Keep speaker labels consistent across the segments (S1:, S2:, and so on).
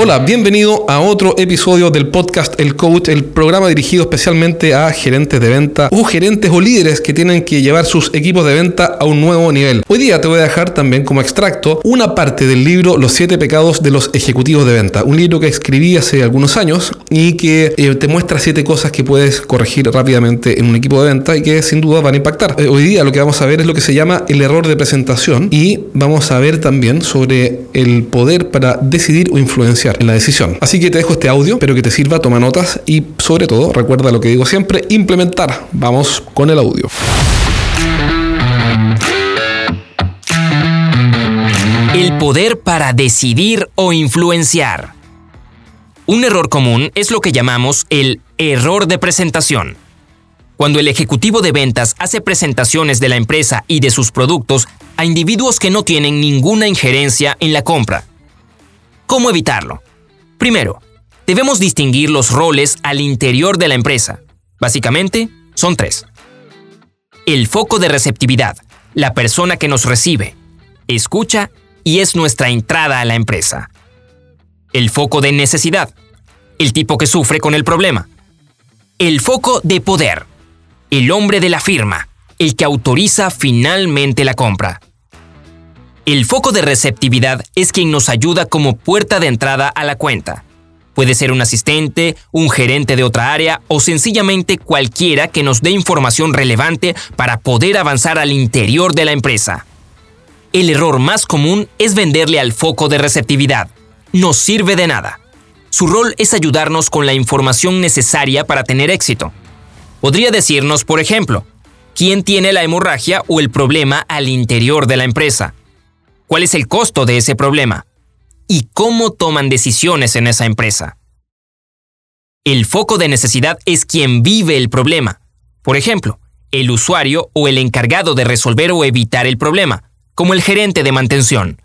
S1: Hola, bienvenido a otro episodio del podcast El Coach, el programa dirigido especialmente a gerentes de venta o gerentes o líderes que tienen que llevar sus equipos de venta a un nuevo nivel. Hoy día te voy a dejar también como extracto una parte del libro Los siete pecados de los ejecutivos de venta, un libro que escribí hace algunos años y que eh, te muestra siete cosas que puedes corregir rápidamente en un equipo de venta y que sin duda van a impactar. Eh, hoy día lo que vamos a ver es lo que se llama el error de presentación y vamos a ver también sobre el poder para decidir o influenciar en la decisión. Así que te dejo este audio, espero que te sirva, toma notas y sobre todo recuerda lo que digo siempre, implementar. Vamos con el audio.
S2: El poder para decidir o influenciar. Un error común es lo que llamamos el error de presentación. Cuando el ejecutivo de ventas hace presentaciones de la empresa y de sus productos a individuos que no tienen ninguna injerencia en la compra. ¿Cómo evitarlo? Primero, debemos distinguir los roles al interior de la empresa. Básicamente, son tres. El foco de receptividad, la persona que nos recibe, escucha y es nuestra entrada a la empresa. El foco de necesidad, el tipo que sufre con el problema. El foco de poder, el hombre de la firma, el que autoriza finalmente la compra. El foco de receptividad es quien nos ayuda como puerta de entrada a la cuenta. Puede ser un asistente, un gerente de otra área o sencillamente cualquiera que nos dé información relevante para poder avanzar al interior de la empresa. El error más común es venderle al foco de receptividad. No sirve de nada. Su rol es ayudarnos con la información necesaria para tener éxito. Podría decirnos, por ejemplo, quién tiene la hemorragia o el problema al interior de la empresa cuál es el costo de ese problema y cómo toman decisiones en esa empresa. El foco de necesidad es quien vive el problema. Por ejemplo, el usuario o el encargado de resolver o evitar el problema, como el gerente de mantención.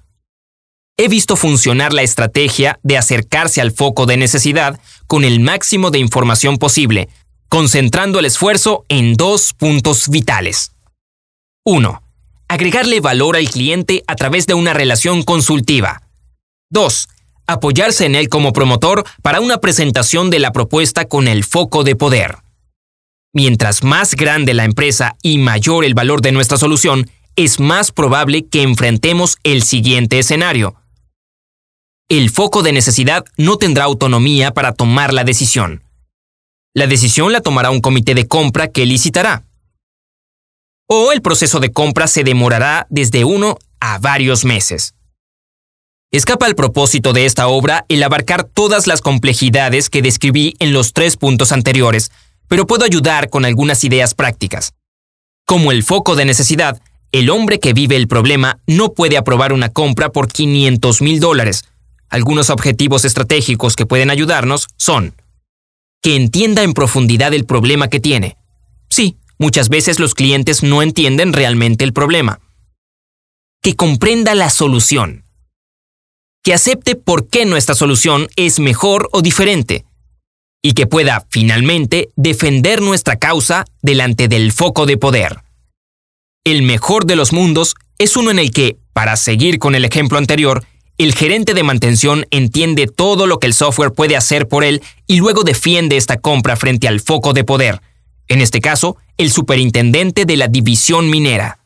S2: He visto funcionar la estrategia de acercarse al foco de necesidad con el máximo de información posible, concentrando el esfuerzo en dos puntos vitales. 1 agregarle valor al cliente a través de una relación consultiva. 2. Apoyarse en él como promotor para una presentación de la propuesta con el foco de poder. Mientras más grande la empresa y mayor el valor de nuestra solución, es más probable que enfrentemos el siguiente escenario. El foco de necesidad no tendrá autonomía para tomar la decisión. La decisión la tomará un comité de compra que licitará o el proceso de compra se demorará desde uno a varios meses. Escapa al propósito de esta obra el abarcar todas las complejidades que describí en los tres puntos anteriores, pero puedo ayudar con algunas ideas prácticas. Como el foco de necesidad, el hombre que vive el problema no puede aprobar una compra por 500 mil dólares. Algunos objetivos estratégicos que pueden ayudarnos son que entienda en profundidad el problema que tiene. Muchas veces los clientes no entienden realmente el problema. Que comprenda la solución. Que acepte por qué nuestra solución es mejor o diferente. Y que pueda, finalmente, defender nuestra causa delante del foco de poder. El mejor de los mundos es uno en el que, para seguir con el ejemplo anterior, el gerente de mantención entiende todo lo que el software puede hacer por él y luego defiende esta compra frente al foco de poder en este caso, el superintendente de la división minera.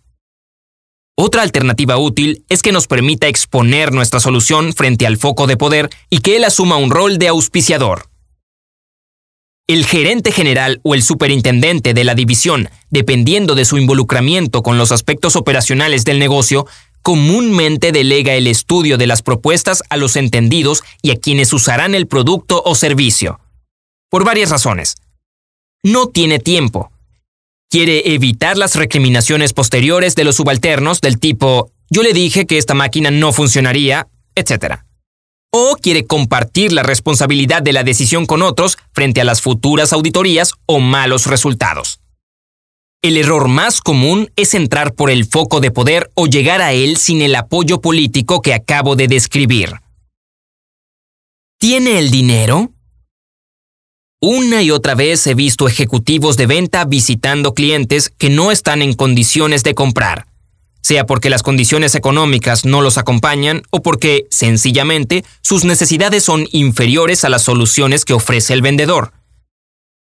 S2: Otra alternativa útil es que nos permita exponer nuestra solución frente al foco de poder y que él asuma un rol de auspiciador. El gerente general o el superintendente de la división, dependiendo de su involucramiento con los aspectos operacionales del negocio, comúnmente delega el estudio de las propuestas a los entendidos y a quienes usarán el producto o servicio. Por varias razones no tiene tiempo. Quiere evitar las recriminaciones posteriores de los subalternos del tipo yo le dije que esta máquina no funcionaría, etc. O quiere compartir la responsabilidad de la decisión con otros frente a las futuras auditorías o malos resultados. El error más común es entrar por el foco de poder o llegar a él sin el apoyo político que acabo de describir. ¿Tiene el dinero? Una y otra vez he visto ejecutivos de venta visitando clientes que no están en condiciones de comprar. sea porque las condiciones económicas no los acompañan o porque, sencillamente, sus necesidades son inferiores a las soluciones que ofrece el vendedor.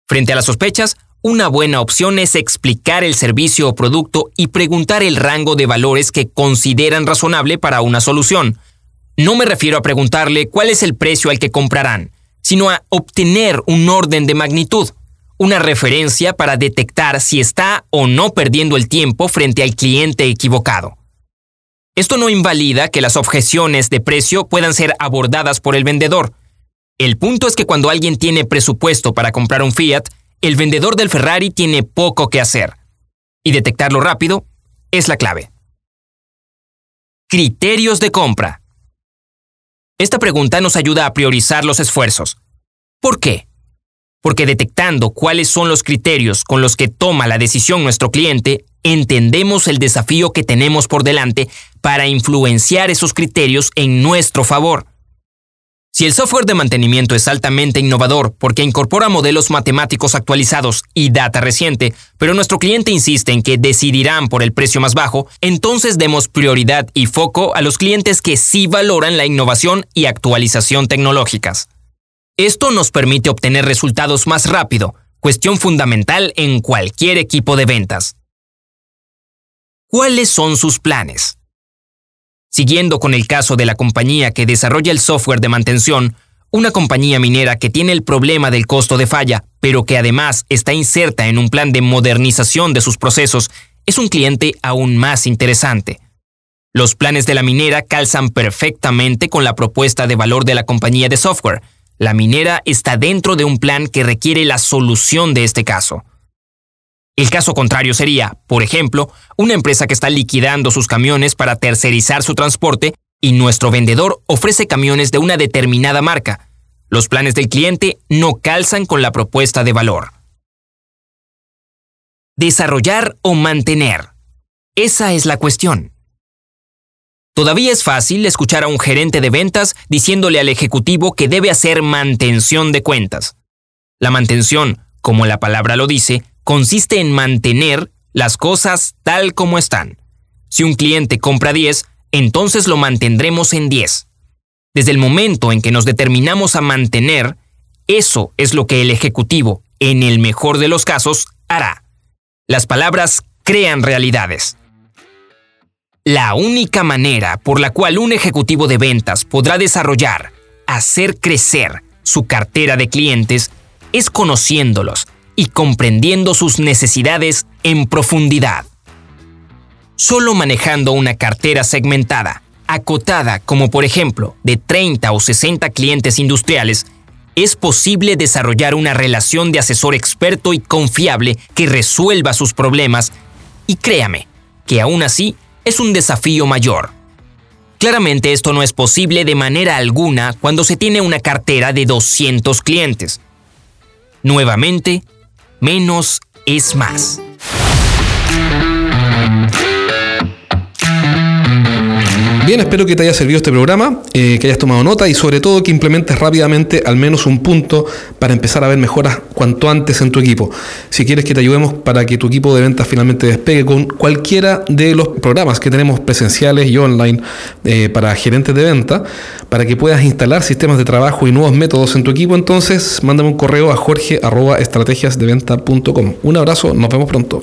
S2: Frente a las sospechas, una buena opción es explicar el servicio o producto y preguntar el rango de valores que consideran razonable para una solución. No me refiero a preguntarle cuál es el precio al que comprarán, sino a obtener un orden de magnitud, una referencia para detectar si está o no perdiendo el tiempo frente al cliente equivocado. Esto no invalida que las objeciones de precio puedan ser abordadas por el vendedor. El punto es que cuando alguien tiene presupuesto para comprar un Fiat, el vendedor del Ferrari tiene poco que hacer. Y detectarlo rápido es la clave. Criterios de compra. Esta pregunta nos ayuda a priorizar los esfuerzos. ¿Por qué? Porque detectando cuáles son los criterios con los que toma la decisión nuestro cliente, entendemos el desafío que tenemos por delante para influenciar esos criterios en nuestro favor. Si el software de mantenimiento es altamente innovador porque incorpora modelos matemáticos actualizados y data reciente, pero nuestro cliente insiste en que decidirán por el precio más bajo, entonces demos prioridad y foco a los clientes que sí valoran la innovación y actualización tecnológicas. Esto nos permite obtener resultados más rápido, cuestión fundamental en cualquier equipo de ventas. ¿Cuáles son sus planes? Siguiendo con el caso de la compañía que desarrolla el software de mantención, una compañía minera que tiene el problema del costo de falla, pero que además está inserta en un plan de modernización de sus procesos, es un cliente aún más interesante. Los planes de la minera calzan perfectamente con la propuesta de valor de la compañía de software. La minera está dentro de un plan que requiere la solución de este caso. El caso contrario sería, por ejemplo, una empresa que está liquidando sus camiones para tercerizar su transporte y nuestro vendedor ofrece camiones de una determinada marca. Los planes del cliente no calzan con la propuesta de valor. Desarrollar o mantener. Esa es la cuestión. Todavía es fácil escuchar a un gerente de ventas diciéndole al ejecutivo que debe hacer mantención de cuentas. La mantención, como la palabra lo dice, consiste en mantener las cosas tal como están. Si un cliente compra 10, entonces lo mantendremos en 10. Desde el momento en que nos determinamos a mantener, eso es lo que el ejecutivo, en el mejor de los casos, hará. Las palabras crean realidades. La única manera por la cual un ejecutivo de ventas podrá desarrollar, hacer crecer su cartera de clientes es conociéndolos, y comprendiendo sus necesidades en profundidad. Solo manejando una cartera segmentada, acotada como por ejemplo de 30 o 60 clientes industriales, es posible desarrollar una relación de asesor experto y confiable que resuelva sus problemas y créame que aún así es un desafío mayor. Claramente esto no es posible de manera alguna cuando se tiene una cartera de 200 clientes. Nuevamente, menos es más.
S1: Espero que te haya servido este programa, eh, que hayas tomado nota y sobre todo que implementes rápidamente al menos un punto para empezar a ver mejoras cuanto antes en tu equipo. Si quieres que te ayudemos para que tu equipo de ventas finalmente despegue con cualquiera de los programas que tenemos presenciales y online eh, para gerentes de venta, para que puedas instalar sistemas de trabajo y nuevos métodos en tu equipo, entonces mándame un correo a jorge.estrategiasdeventa.com. Un abrazo, nos vemos pronto.